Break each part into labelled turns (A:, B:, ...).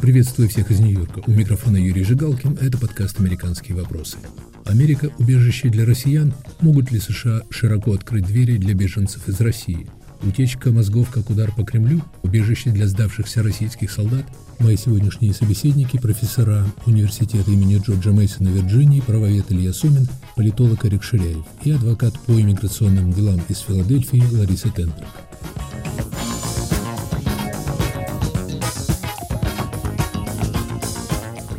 A: Приветствую всех из Нью-Йорка. У микрофона Юрий Жигалкин. Это подкаст «Американские вопросы». Америка – убежище для россиян. Могут ли США широко открыть двери для беженцев из России? Утечка мозгов как удар по Кремлю? Убежище для сдавшихся российских солдат? Мои сегодняшние собеседники – профессора университета имени Джорджа Мейсона Вирджинии, правовед Илья Сумин, политолог Эрик Ширяев и адвокат по иммиграционным делам из Филадельфии Лариса Тенберг.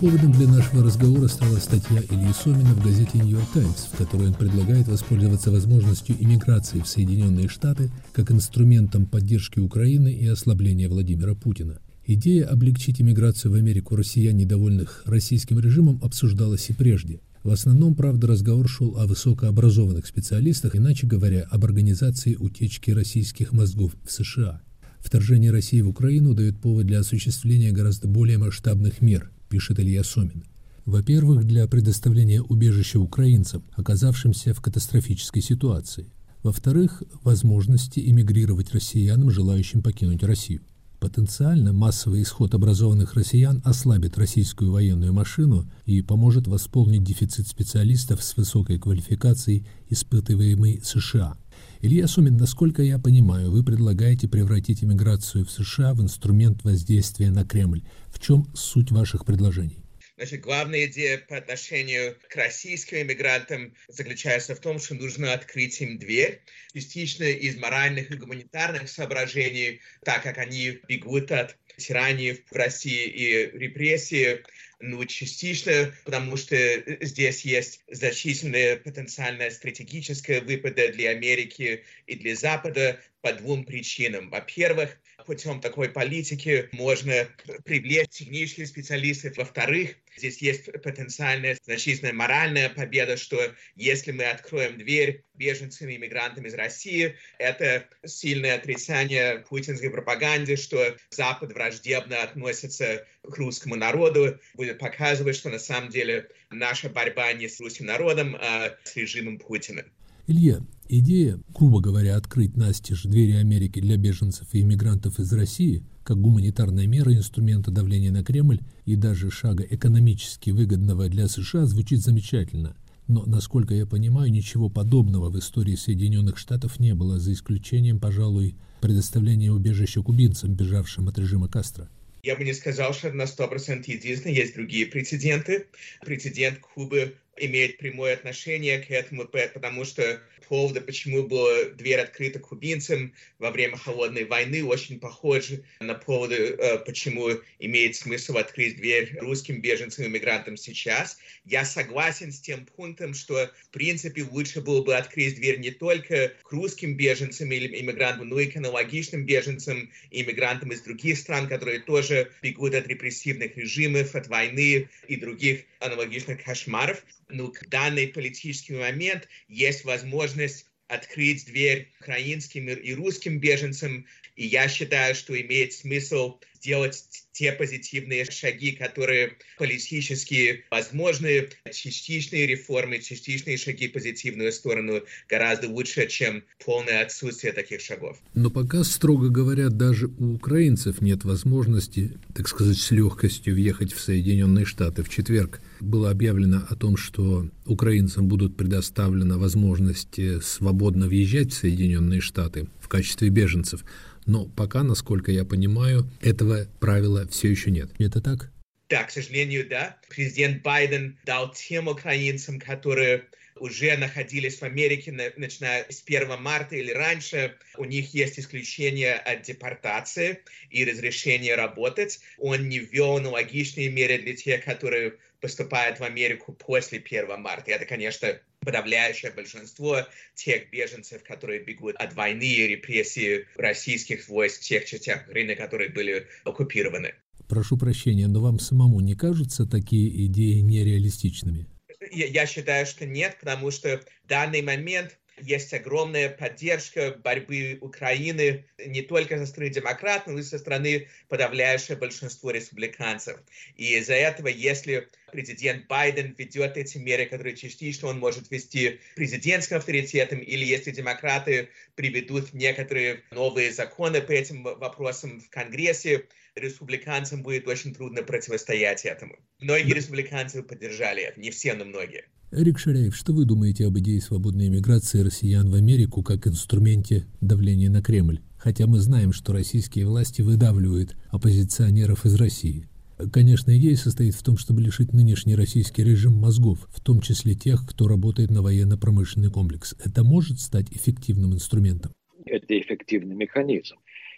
A: Поводом для нашего разговора стала статья Ильи Сомина в газете «Нью-Йорк Таймс», в которой он предлагает воспользоваться возможностью иммиграции в Соединенные Штаты как инструментом поддержки Украины и ослабления Владимира Путина. Идея облегчить иммиграцию в Америку россиян, недовольных российским режимом, обсуждалась и прежде. В основном, правда, разговор шел о высокообразованных специалистах, иначе говоря, об организации утечки российских мозгов в США. Вторжение России в Украину дает повод для осуществления гораздо более масштабных мер, пишет Илья Сомин. Во-первых, для предоставления убежища украинцам, оказавшимся в катастрофической ситуации. Во-вторых, возможности эмигрировать россиянам, желающим покинуть Россию. Потенциально массовый исход образованных россиян ослабит российскую военную машину и поможет восполнить дефицит специалистов с высокой квалификацией, испытываемый США. Илья Сумин, насколько я понимаю, вы предлагаете превратить иммиграцию в США в инструмент воздействия на Кремль. В чем суть ваших предложений?
B: Значит, главная идея по отношению к российским иммигрантам заключается в том, что нужно открыть им дверь, частично из моральных и гуманитарных соображений, так как они бегут от тирании в России и репрессии, ну, частично, потому что здесь есть значительная потенциальная стратегическая выпада для Америки и для Запада по двум причинам. Во-первых, путем такой политики можно привлечь технических специалистов. Во-вторых, здесь есть потенциальная значительная моральная победа, что если мы откроем дверь беженцам и иммигрантам из России, это сильное отрицание путинской пропаганды, что Запад враждебно относится к русскому народу, будет показывать, что на самом деле наша борьба не с русским народом, а с режимом Путина.
A: Илья, идея, грубо говоря, открыть настежь двери Америки для беженцев и иммигрантов из России, как гуманитарная мера инструмента давления на Кремль и даже шага экономически выгодного для США, звучит замечательно. Но, насколько я понимаю, ничего подобного в истории Соединенных Штатов не было, за исключением, пожалуй, предоставления убежища кубинцам, бежавшим от режима Кастро.
B: Я бы не сказал, что на 100% единственное. Есть другие прецеденты. Прецедент Кубы имеет прямое отношение к этому, потому что поводы, почему была дверь открыта кубинцам во время холодной войны, очень похожи на поводы, э, почему имеет смысл открыть дверь русским беженцам и мигрантам сейчас. Я согласен с тем пунктом, что в принципе лучше было бы открыть дверь не только к русским беженцам или иммигрантам, но и к аналогичным беженцам и иммигрантам из других стран, которые тоже бегут от репрессивных режимов, от войны и других аналогичных кошмаров ну, в данный политический момент есть возможность открыть дверь украинским и русским беженцам. И я считаю, что имеет смысл сделать те позитивные шаги, которые политически возможны, частичные реформы, частичные шаги в позитивную сторону гораздо лучше, чем полное отсутствие таких шагов.
A: Но пока, строго говоря, даже у украинцев нет возможности, так сказать, с легкостью въехать в Соединенные Штаты. В четверг было объявлено о том, что украинцам будут предоставлена возможность свободно въезжать в Соединенные Штаты в качестве беженцев. Но пока, насколько я понимаю, этого правила все еще нет. Это так?
B: Да, к сожалению, да. Президент Байден дал тем украинцам, которые уже находились в Америке, начиная с 1 марта или раньше, у них есть исключение от депортации и разрешение работать. Он не ввел аналогичные меры для тех, которые поступают в Америку после 1 марта. Это, конечно, подавляющее большинство тех беженцев, которые бегут от войны и репрессий российских войск в тех частях Украины, которые были оккупированы.
A: Прошу прощения, но вам самому не кажутся такие идеи нереалистичными?
B: Я, считаю, что нет, потому что в данный момент есть огромная поддержка борьбы Украины не только со стороны демократов, но и со стороны подавляющего большинства республиканцев. И из-за этого, если президент Байден ведет эти меры, которые частично он может вести президентским авторитетом, или если демократы приведут некоторые новые законы по этим вопросам в Конгрессе, республиканцам будет очень трудно противостоять этому. Многие республиканцы поддержали это, не все, но многие.
A: Эрик Шаряев, что вы думаете об идее свободной иммиграции россиян в Америку как инструменте давления на Кремль? Хотя мы знаем, что российские власти выдавливают оппозиционеров из России. Конечно, идея состоит в том, чтобы лишить нынешний российский режим мозгов, в том числе тех, кто работает на военно-промышленный комплекс. Это может стать эффективным инструментом?
C: Это эффективный механизм.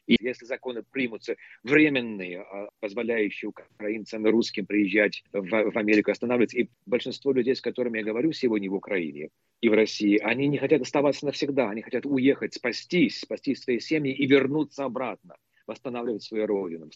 C: И если законы примутся временные, а, позволяющие украинцам и русским приезжать в, в Америку, останавливаться, и большинство людей, с которыми я говорю сегодня в Украине и в России, они не хотят оставаться навсегда, они хотят уехать, спастись, спасти свои семьи и вернуться обратно восстанавливать свою родину,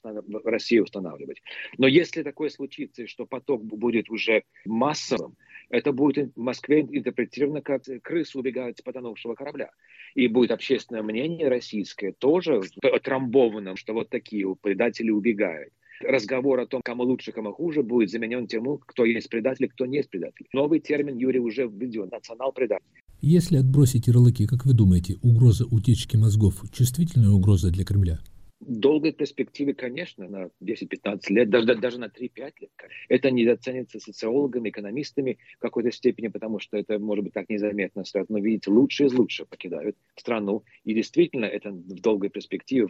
C: Россию устанавливать. Но если такое случится, что поток будет уже массовым, это будет в Москве интерпретировано как крысы убегают с потонувшего корабля. И будет общественное мнение российское тоже отрамбовано, что вот такие предатели убегают разговор о том, кому лучше, кому хуже, будет заменен тем, кто есть предатель, кто не есть предатель. Новый термин Юрий уже введен – национал-предатель.
A: Если отбросить ярлыки, как вы думаете, угроза утечки мозгов – чувствительная угроза для Кремля?
C: Долгой перспективе, конечно, на 10-15 лет, даже, даже на 3-5 лет, это недооценится социологами, экономистами в какой-то степени, потому что это может быть так незаметно. Но видите, лучшие из лучших покидают страну. И действительно, это в долгой перспективе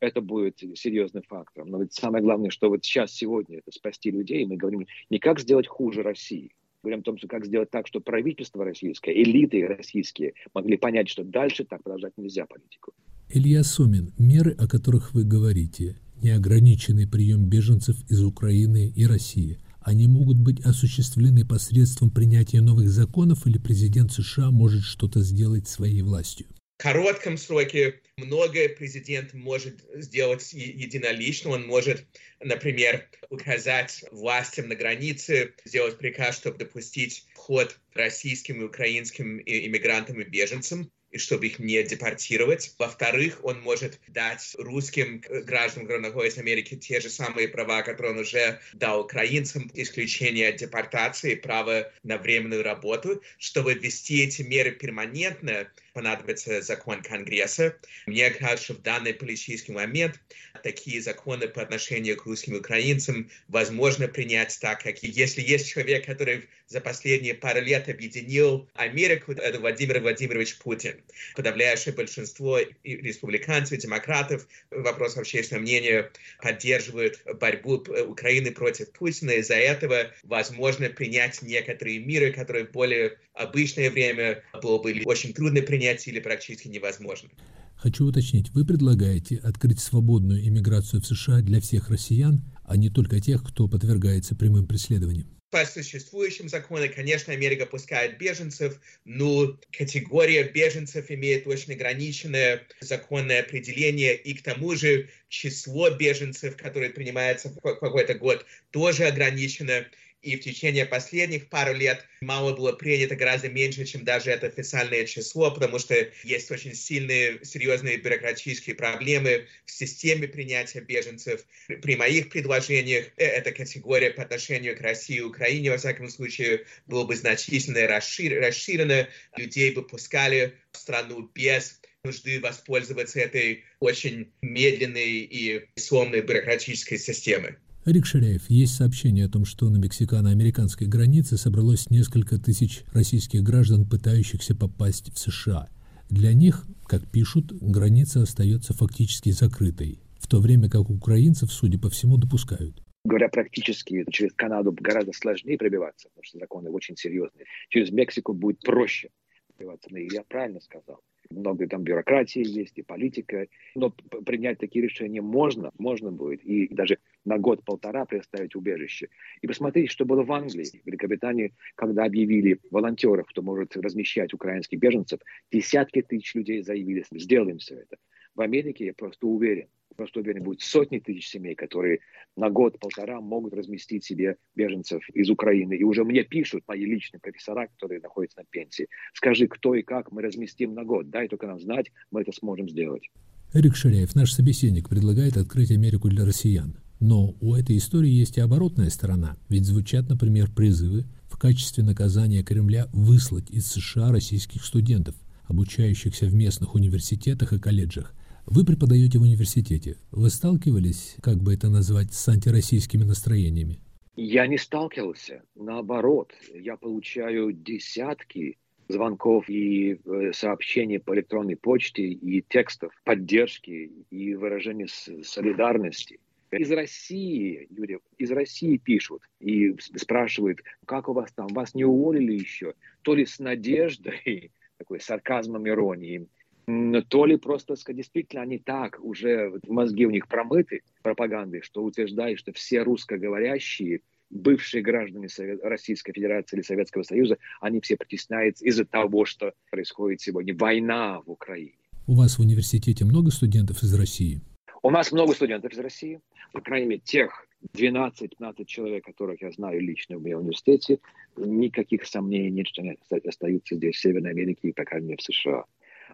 C: это будет серьезным фактором. Но ведь самое главное, что вот сейчас, сегодня, это спасти людей. Мы говорим не как сделать хуже России, говорим о том, что как сделать так, чтобы правительство российское, элиты российские могли понять, что дальше так продолжать нельзя политику.
A: Илья Сомин, меры, о которых вы говорите, неограниченный прием беженцев из Украины и России, они могут быть осуществлены посредством принятия новых законов или президент США может что-то сделать своей властью?
B: Коротком сроке многое президент может сделать единолично. Он может, например, указать властям на границе, сделать приказ, чтобы допустить вход российским и украинским иммигрантам и беженцам чтобы их не депортировать. Во-вторых, он может дать русским гражданам, которые находятся в Америке, те же самые права, которые он уже дал украинцам, исключение от депортации, право на временную работу, чтобы ввести эти меры перманентно, понадобится закон Конгресса. Мне кажется, что в данный политический момент такие законы по отношению к русским украинцам возможно принять так, как если есть человек, который за последние пару лет объединил Америку, это Владимир Владимирович Путин. Подавляющее большинство республиканцев, демократов, вопрос общественного мнения поддерживают борьбу Украины против Путина. Из-за этого возможно принять некоторые меры, которые в более обычное время было бы очень трудно принять или практически невозможно.
A: Хочу уточнить, вы предлагаете открыть свободную иммиграцию в США для всех россиян, а не только тех, кто подвергается прямым преследованиям?
B: По существующим законам, конечно, Америка пускает беженцев, но категория беженцев имеет очень ограниченное законное определение, и к тому же число беженцев, которые принимаются в какой-то год, тоже ограничено и в течение последних пару лет мало было принято гораздо меньше, чем даже это официальное число, потому что есть очень сильные, серьезные бюрократические проблемы в системе принятия беженцев. При моих предложениях э, эта категория по отношению к России и Украине, во всяком случае, была бы значительно расширена. Людей бы пускали в страну без нужды воспользоваться этой очень медленной и сломной бюрократической системой.
A: Рик Ширяев, есть сообщение о том, что на мексикано-американской границе собралось несколько тысяч российских граждан, пытающихся попасть в США. Для них, как пишут, граница остается фактически закрытой, в то время как украинцев, судя по всему, допускают.
C: Говоря практически, через Канаду гораздо сложнее пробиваться, потому что законы очень серьезные. Через Мексику будет проще пробиваться. Но я правильно сказал много там бюрократии есть и политика, но принять такие решения можно, можно будет, и даже на год-полтора предоставить убежище. И посмотрите, что было в Англии, в Великобритании, когда объявили волонтеров, кто может размещать украинских беженцев, десятки тысяч людей заявили, сделаем все это. В Америке, я просто уверен, просто уверен, будет сотни тысяч семей, которые на год-полтора могут разместить себе беженцев из Украины. И уже мне пишут мои личные профессора, которые находятся на пенсии. Скажи, кто и как мы разместим на год. Дай только нам знать, мы это сможем сделать.
A: Эрик Ширяев, наш собеседник, предлагает открыть Америку для россиян. Но у этой истории есть и оборотная сторона, ведь звучат, например, призывы в качестве наказания Кремля выслать из США российских студентов, обучающихся в местных университетах и колледжах. Вы преподаете в университете. Вы сталкивались, как бы это назвать, с антироссийскими настроениями?
C: Я не сталкивался. Наоборот, я получаю десятки звонков и э, сообщений по электронной почте и текстов поддержки и выражения солидарности. Из России, Юрий, из России пишут и спрашивают, как у вас там, вас не уволили еще? То ли с надеждой, такой сарказмом, иронией, то ли просто действительно они так уже мозги у них промыты пропагандой, что утверждают, что все русскоговорящие бывшие граждане Российской Федерации или Советского Союза, они все притесняются из-за того, что происходит сегодня война в Украине.
A: У вас в университете много студентов из России?
C: У нас много студентов из России, по крайней мере, тех 12-15 человек, которых я знаю лично в моем университете, никаких сомнений нет, что они остаются здесь, в Северной Америке и, по крайней мере, в США.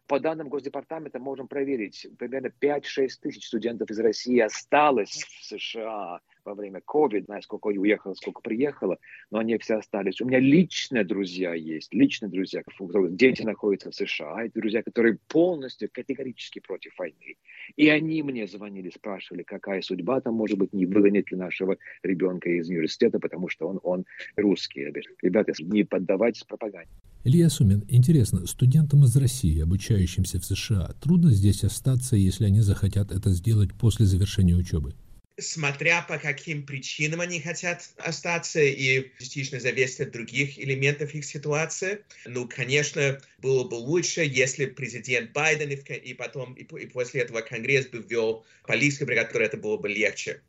C: По данным Госдепартамента можем проверить, примерно 5-6 тысяч студентов из России осталось в США во время COVID, знаю, сколько уехало, сколько приехало, но они все остались. У меня личные друзья есть, личные друзья, дети находятся в США, это друзья, которые полностью категорически против войны. И они мне звонили, спрашивали, какая судьба там может быть, не выгонит ли нашего ребенка из университета, потому что он, он русский. Ребята, не поддавайтесь пропаганде.
A: Илья Сумин, интересно, студентам из России, обучающимся в США, трудно здесь остаться, если они захотят это сделать после завершения учебы?
B: Смотря по каким причинам они хотят остаться, и частично зависит от других элементов их ситуации. Ну, конечно, было бы лучше, если президент Байден и, потом, и, после этого Конгресс бы ввел политику, при которой это было бы легче.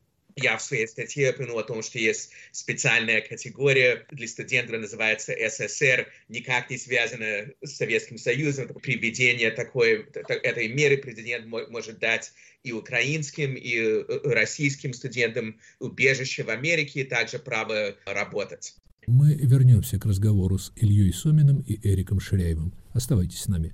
B: Я в своей статье упомянул о том, что есть специальная категория для студентов, называется СССР, никак не связанная с Советским Союзом. При введении такой, этой меры президент может дать и украинским, и э, российским студентам убежище в Америке, и также право работать.
A: Мы вернемся к разговору с Ильей Соминым и Эриком Ширяевым. Оставайтесь с нами.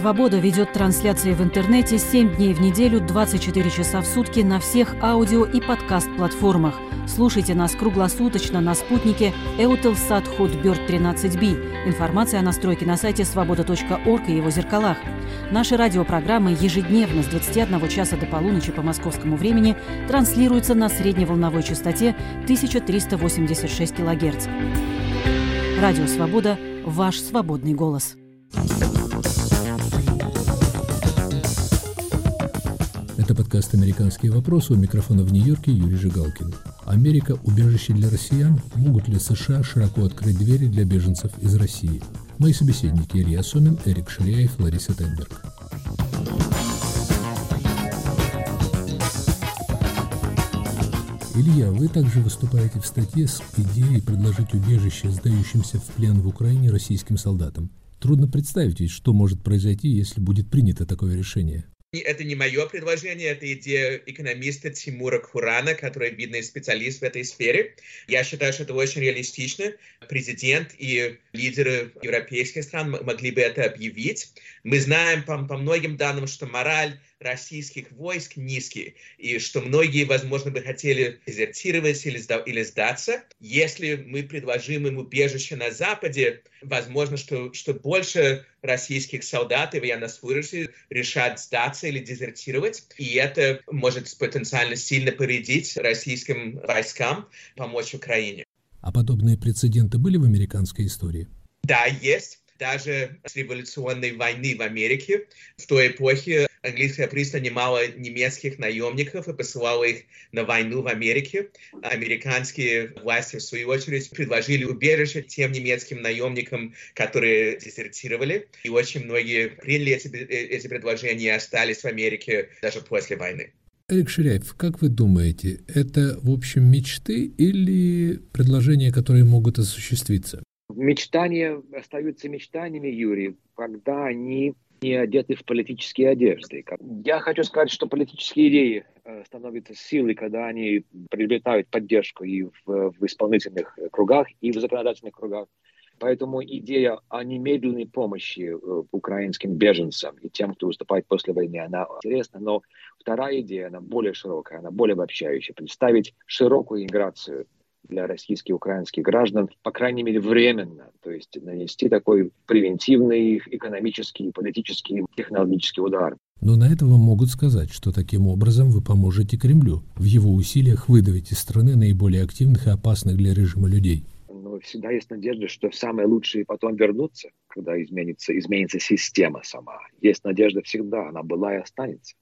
D: «Свобода» ведет трансляции в интернете 7 дней в неделю, 24 часа в сутки на всех аудио и подкаст-платформах. Слушайте нас круглосуточно на спутнике Eutelsat Hotbird 13B. Информация о настройке на сайте свобода.орг и его зеркалах. Наши радиопрограммы ежедневно с 21 часа до полуночи по московскому времени транслируются на средневолновой частоте 1386 кГц. Радио «Свобода» – ваш свободный голос.
A: Это подкаст «Американские вопросы». У микрофона в Нью-Йорке Юрий Жигалкин. Америка – убежище для россиян? Могут ли США широко открыть двери для беженцев из России? Мои собеседники Илья Сомин, Эрик Ширяев, Лариса Тенберг. Илья, вы также выступаете в статье с идеей предложить убежище сдающимся в плен в Украине российским солдатам. Трудно представить что может произойти, если будет принято такое решение.
B: Это не мое предложение, это идея экономиста Тимура Курана, который видный специалист в этой сфере. Я считаю, что это очень реалистично. Президент и лидеры европейских стран могли бы это объявить. Мы знаем по, по многим данным, что мораль российских войск низкий, и что многие, возможно, бы хотели дезертировать или, сда или сдаться. Если мы предложим им убежище на Западе, возможно, что, что больше российских солдат и военнослужащих решат сдаться или дезертировать, и это может потенциально сильно повредить российским войскам, помочь Украине.
A: А подобные прецеденты были в американской истории?
B: Да, есть. Даже с революционной войны в Америке. В той эпохе английская правительство нанимало немецких наемников и посылало их на войну в Америке. Американские власти, в свою очередь, предложили убежище тем немецким наемникам, которые дезертировали. И очень многие приняли эти, эти предложения и остались в Америке даже после войны.
A: Эрик Ширяев, как вы думаете, это, в общем, мечты или предложения, которые могут осуществиться?
C: Мечтания остаются мечтаниями, Юрий, когда они не одеты в политические одежды. Я хочу сказать, что политические идеи э, становятся силой, когда они приобретают поддержку и в, в исполнительных кругах, и в законодательных кругах. Поэтому идея о немедленной помощи э, украинским беженцам и тем, кто выступает после войны, она интересна. Но вторая идея, она более широкая, она более обобщающая. Представить широкую иммиграцию для российских и украинских граждан, по крайней мере, временно. То есть нанести такой превентивный экономический, политический, технологический удар.
A: Но на это вам могут сказать, что таким образом вы поможете Кремлю в его усилиях выдавить из страны наиболее активных и опасных для режима людей
C: всегда есть надежда, что самые лучшие потом вернутся, когда изменится, изменится система сама. Есть надежда всегда, она была и останется.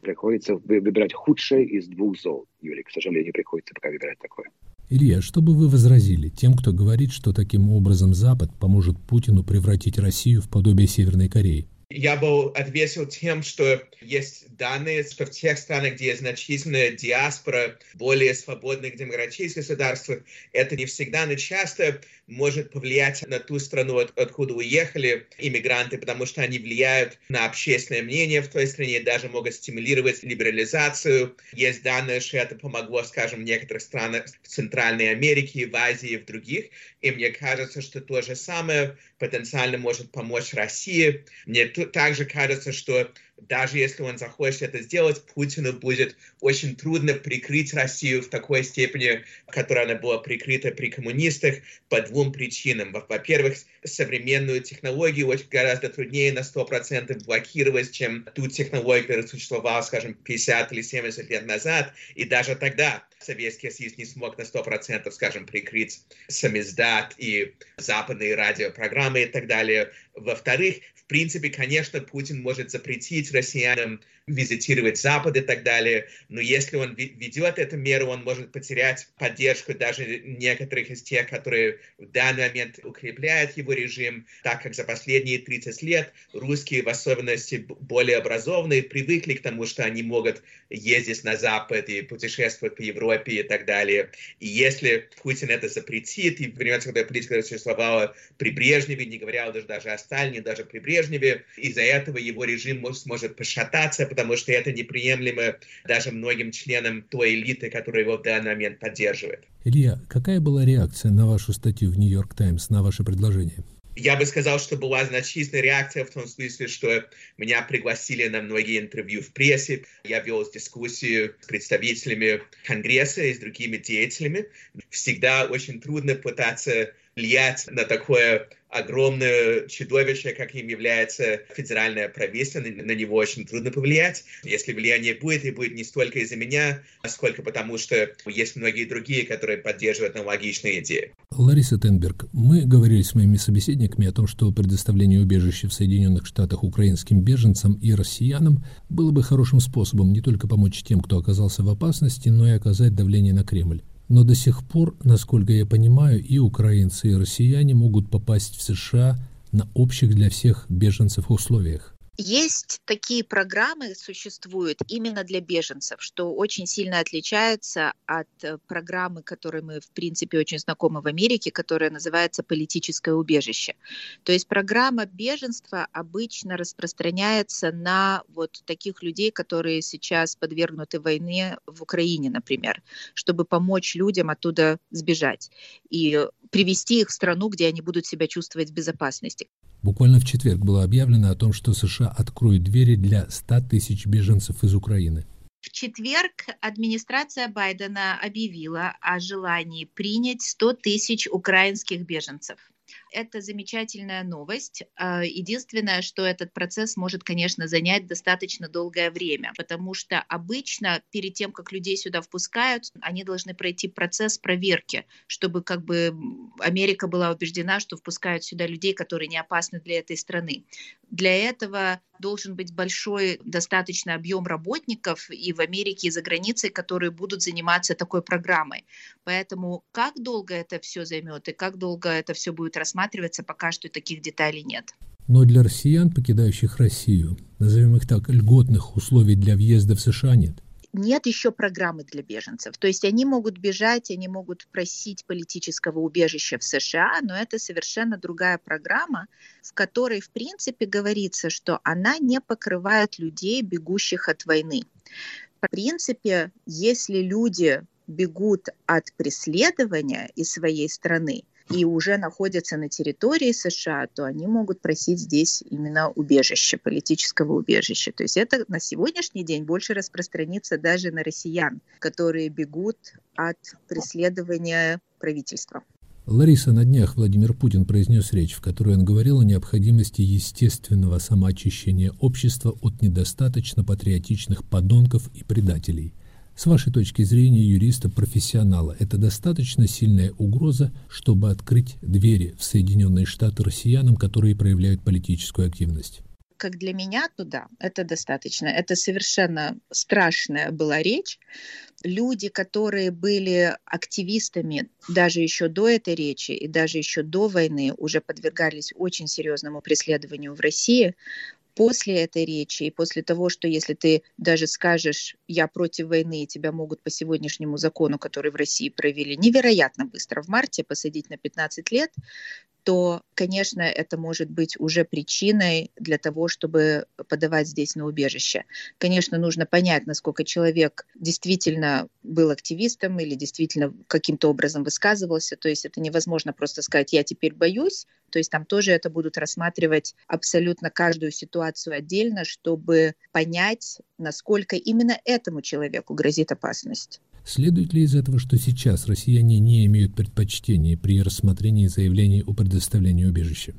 C: Приходится выбирать худшее из двух зол. Юрий, к сожалению, приходится пока выбирать такое.
A: Илья, что бы вы возразили тем, кто говорит, что таким образом Запад поможет Путину превратить Россию в подобие Северной Кореи?
B: Я бы ответил тем, что есть данные, что в тех странах, где значительная диаспора, более свободных демократических государств, это не всегда, но часто может повлиять на ту страну, от, откуда уехали иммигранты, потому что они влияют на общественное мнение в той стране, даже могут стимулировать либерализацию. Есть данные, что это помогло, скажем, в некоторых странах в Центральной Америке, в Азии в других. И мне кажется, что то же самое потенциально может помочь России. Мне также кажется, что даже если он захочет это сделать, Путину будет очень трудно прикрыть Россию в такой степени, которой она была прикрыта при коммунистах, по двум причинам. Во-первых, современную технологию очень гораздо труднее на 100% блокировать, чем ту технологию, которая существовала, скажем, 50 или 70 лет назад. И даже тогда Советский Союз не смог на 100%, скажем, прикрыть самиздат и западные радиопрограммы и так далее. Во-вторых, в принципе, конечно, Путин может запретить россиянам визитировать Запад и так далее. Но если он ведет эту меру, он может потерять поддержку даже некоторых из тех, которые в данный момент укрепляют его режим, так как за последние 30 лет русские, в особенности более образованные, привыкли к тому, что они могут ездить на Запад и путешествовать по Европе и так далее. И если Путин это запретит, и времена, когда политика существовала при Брежневе, не говоря даже, даже о Сталине, даже при Брежневе, из-за этого его режим может, может пошататься, потому что это неприемлемо даже многим членам той элиты, которая его в данный момент поддерживает.
A: Илья, какая была реакция на вашу статью в «Нью-Йорк Таймс», на ваше предложение?
B: Я бы сказал, что была значительная реакция в том смысле, что меня пригласили на многие интервью в прессе. Я вел дискуссию с представителями Конгресса и с другими деятелями. Всегда очень трудно пытаться влиять на такое огромное чудовище, каким является федеральное правительство, на него очень трудно повлиять. Если влияние будет, и будет не столько из-за меня, сколько потому, что есть многие другие, которые поддерживают аналогичные идеи.
A: Лариса Тенберг, мы говорили с моими собеседниками о том, что предоставление убежища в Соединенных Штатах украинским беженцам и россиянам было бы хорошим способом не только помочь тем, кто оказался в опасности, но и оказать давление на Кремль. Но до сих пор, насколько я понимаю, и украинцы, и россияне могут попасть в США на общих для всех беженцев условиях.
E: Есть такие программы, существуют именно для беженцев, что очень сильно отличается от э, программы, которой мы, в принципе, очень знакомы в Америке, которая называется «Политическое убежище». То есть программа беженства обычно распространяется на вот таких людей, которые сейчас подвергнуты войне в Украине, например, чтобы помочь людям оттуда сбежать и привести их в страну, где они будут себя чувствовать в безопасности.
A: Буквально в четверг было объявлено о том, что США откроют двери для 100 тысяч беженцев из Украины.
E: В четверг администрация Байдена объявила о желании принять 100 тысяч украинских беженцев. Это замечательная новость. А, единственное, что этот процесс может, конечно, занять достаточно долгое время, потому что обычно перед тем, как людей сюда впускают, они должны пройти процесс проверки, чтобы как бы Америка была убеждена, что впускают сюда людей, которые не опасны для этой страны. Для этого должен быть большой достаточно объем работников и в Америке, и за границей, которые будут заниматься такой программой. Поэтому как долго это все займет и как долго это все будет рассматриваться, пока что таких деталей нет.
A: Но для россиян, покидающих Россию, назовем их так, льготных условий для въезда в США нет
E: нет еще программы для беженцев. То есть они могут бежать, они могут просить политического убежища в США, но это совершенно другая программа, в которой, в принципе, говорится, что она не покрывает людей, бегущих от войны. В принципе, если люди бегут от преследования из своей страны, и уже находятся на территории США, то они могут просить здесь именно убежище, политического убежища. То есть это на сегодняшний день больше распространится даже на россиян, которые бегут от преследования правительства.
A: Лариса, на днях Владимир Путин произнес речь, в которой он говорил о необходимости естественного самоочищения общества от недостаточно патриотичных подонков и предателей – с вашей точки зрения юриста-профессионала, это достаточно сильная угроза, чтобы открыть двери в Соединенные Штаты россиянам, которые проявляют политическую активность?
E: как для меня, то да, это достаточно. Это совершенно страшная была речь. Люди, которые были активистами даже еще до этой речи и даже еще до войны, уже подвергались очень серьезному преследованию в России после этой речи и после того, что если ты даже скажешь «я против войны», тебя могут по сегодняшнему закону, который в России провели невероятно быстро в марте, посадить на 15 лет, то, конечно, это может быть уже причиной для того, чтобы подавать здесь на убежище. Конечно, нужно понять, насколько человек действительно был активистом или действительно каким-то образом высказывался. То есть это невозможно просто сказать «я теперь боюсь». То есть там тоже это будут рассматривать абсолютно каждую ситуацию отдельно, чтобы понять, насколько именно этому человеку грозит опасность.
A: Следует ли из этого, что сейчас россияне не имеют предпочтения при рассмотрении заявлений о предоставлении убежища?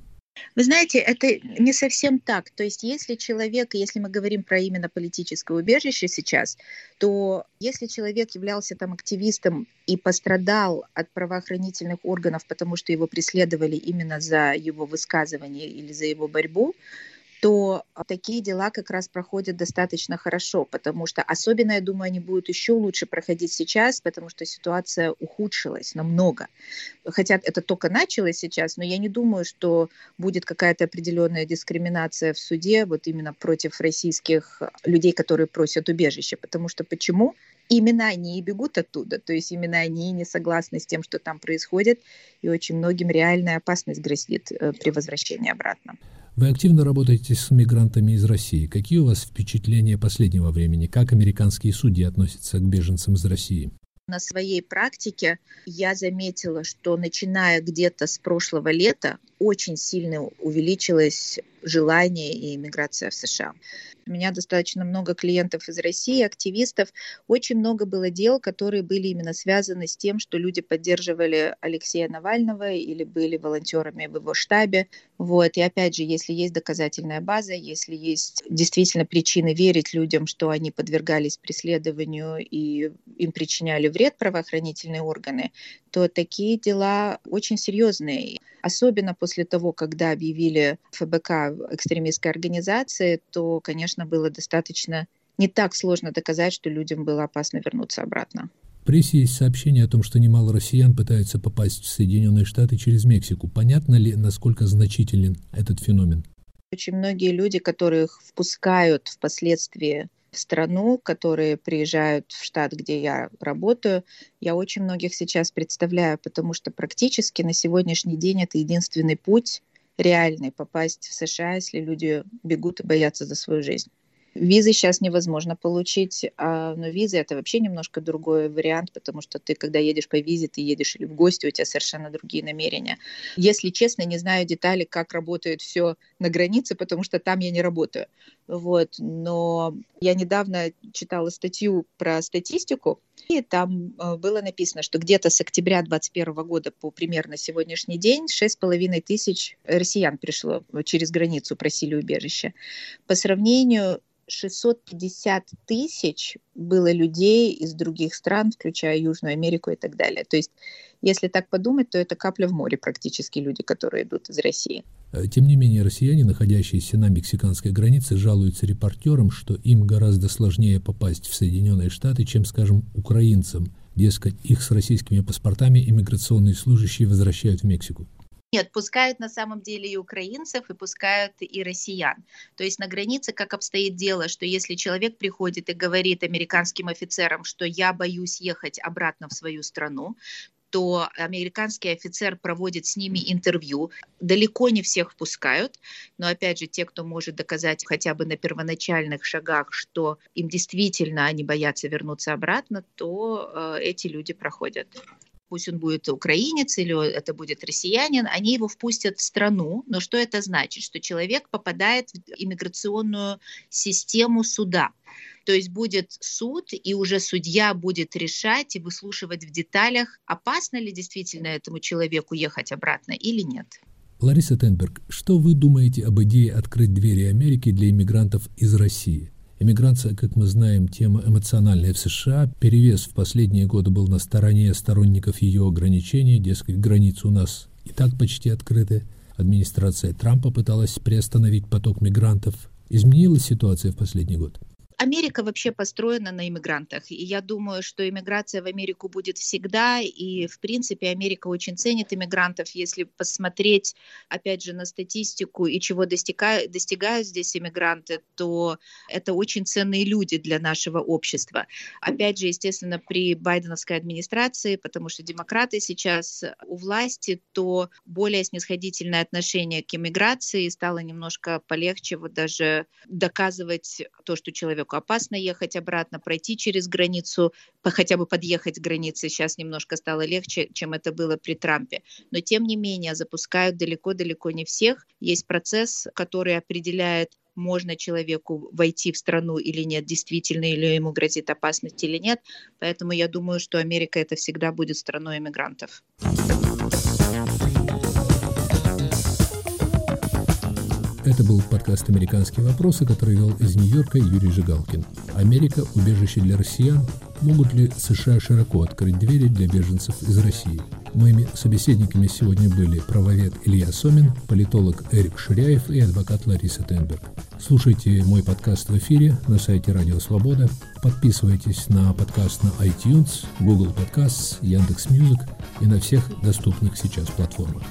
E: Вы знаете, это не совсем так. То есть если человек, если мы говорим про именно политическое убежище сейчас, то если человек являлся там активистом и пострадал от правоохранительных органов, потому что его преследовали именно за его высказывание или за его борьбу, то а, такие дела как раз проходят достаточно хорошо, потому что особенно, я думаю, они будут еще лучше проходить сейчас, потому что ситуация ухудшилась намного. Хотя это только началось сейчас, но я не думаю, что будет какая-то определенная дискриминация в суде вот именно против российских людей, которые просят убежище. Потому что почему? Именно они и бегут оттуда, то есть именно они не согласны с тем, что там происходит, и очень многим реальная опасность грозит э, при возвращении обратно.
A: Вы активно работаете с мигрантами из России. Какие у вас впечатления последнего времени? Как американские судьи относятся к беженцам из России?
E: На своей практике я заметила, что начиная где-то с прошлого лета очень сильно увеличилось желание и иммиграция в США. У меня достаточно много клиентов из России, активистов. Очень много было дел, которые были именно связаны с тем, что люди поддерживали Алексея Навального или были волонтерами в его штабе. Вот. И опять же, если есть доказательная база, если есть действительно причины верить людям, что они подвергались преследованию и им причиняли вред правоохранительные органы, то такие дела очень серьезные. Особенно после того, когда объявили ФБК экстремистской организацией, то, конечно, было достаточно не так сложно доказать, что людям было опасно вернуться обратно.
A: В прессе есть сообщение о том, что немало россиян пытаются попасть в Соединенные Штаты через Мексику. Понятно ли, насколько значителен этот феномен?
E: Очень многие люди, которых впускают впоследствии в страну, которые приезжают в штат, где я работаю, я очень многих сейчас представляю, потому что практически на сегодняшний день это единственный путь реальный попасть в США, если люди бегут и боятся за свою жизнь. Визы сейчас невозможно получить, а, но визы это вообще немножко другой вариант, потому что ты, когда едешь по визе, ты едешь или в гости, у тебя совершенно другие намерения. Если честно, не знаю детали, как работает все на границе, потому что там я не работаю. Вот. Но я недавно читала статью про статистику, И там э, было написано, что где-то с октября 2021 года по примерно сегодняшний день 6,5 тысяч россиян пришло через границу, просили убежища. По сравнению 650 тысяч было людей из других стран, включая Южную Америку и так далее. То есть, если так подумать, то это капля в море практически люди, которые идут из России.
A: Э, тем не менее, россияне, находящиеся на мексиканской границе, жалуются репортерам, что им гораздо сложнее попасть в Соединенные Штаты, чем, скажем, украинцам. Дескать, их с российскими паспортами иммиграционные служащие возвращают в Мексику.
E: Нет, пускают на самом деле и украинцев, и пускают и россиян. То есть на границе как обстоит дело, что если человек приходит и говорит американским офицерам, что я боюсь ехать обратно в свою страну, то американский офицер проводит с ними интервью. Далеко не всех впускают, но опять же те, кто может доказать хотя бы на первоначальных шагах, что им действительно они боятся вернуться обратно, то э, эти люди проходят пусть он будет украинец или это будет россиянин, они его впустят в страну. Но что это значит? Что человек попадает в иммиграционную систему суда. То есть будет суд, и уже судья будет решать и выслушивать в деталях, опасно ли действительно этому человеку ехать обратно или нет.
A: Лариса Тенберг, что вы думаете об идее открыть двери Америки для иммигрантов из России? Эмиграция, как мы знаем, тема эмоциональная в США. Перевес в последние годы был на стороне сторонников ее ограничений, дескать, границы у нас и так почти открыты. Администрация Трампа пыталась приостановить поток мигрантов. Изменилась ситуация в последний год?
E: Америка вообще построена на иммигрантах, и я думаю, что иммиграция в Америку будет всегда, и, в принципе, Америка очень ценит иммигрантов. Если посмотреть, опять же, на статистику и чего достигают, достигают здесь иммигранты, то это очень ценные люди для нашего общества. Опять же, естественно, при байденовской администрации, потому что демократы сейчас у власти, то более снисходительное отношение к иммиграции стало немножко полегче вот даже доказывать то, что человек человеку опасно ехать обратно, пройти через границу, хотя бы подъехать к границе сейчас немножко стало легче, чем это было при Трампе. Но тем не менее запускают далеко-далеко не всех. Есть процесс, который определяет можно человеку войти в страну или нет, действительно, или ему грозит опасность или нет. Поэтому я думаю, что Америка это всегда будет страной иммигрантов.
A: Это был подкаст «Американские вопросы», который вел из Нью-Йорка Юрий Жигалкин. Америка – убежище для россиян. Могут ли США широко открыть двери для беженцев из России? Моими собеседниками сегодня были правовед Илья Сомин, политолог Эрик Ширяев и адвокат Лариса Тенберг. Слушайте мой подкаст в эфире на сайте Радио Свобода. Подписывайтесь на подкаст на iTunes, Google Podcasts, Яндекс.Music и на всех доступных сейчас платформах.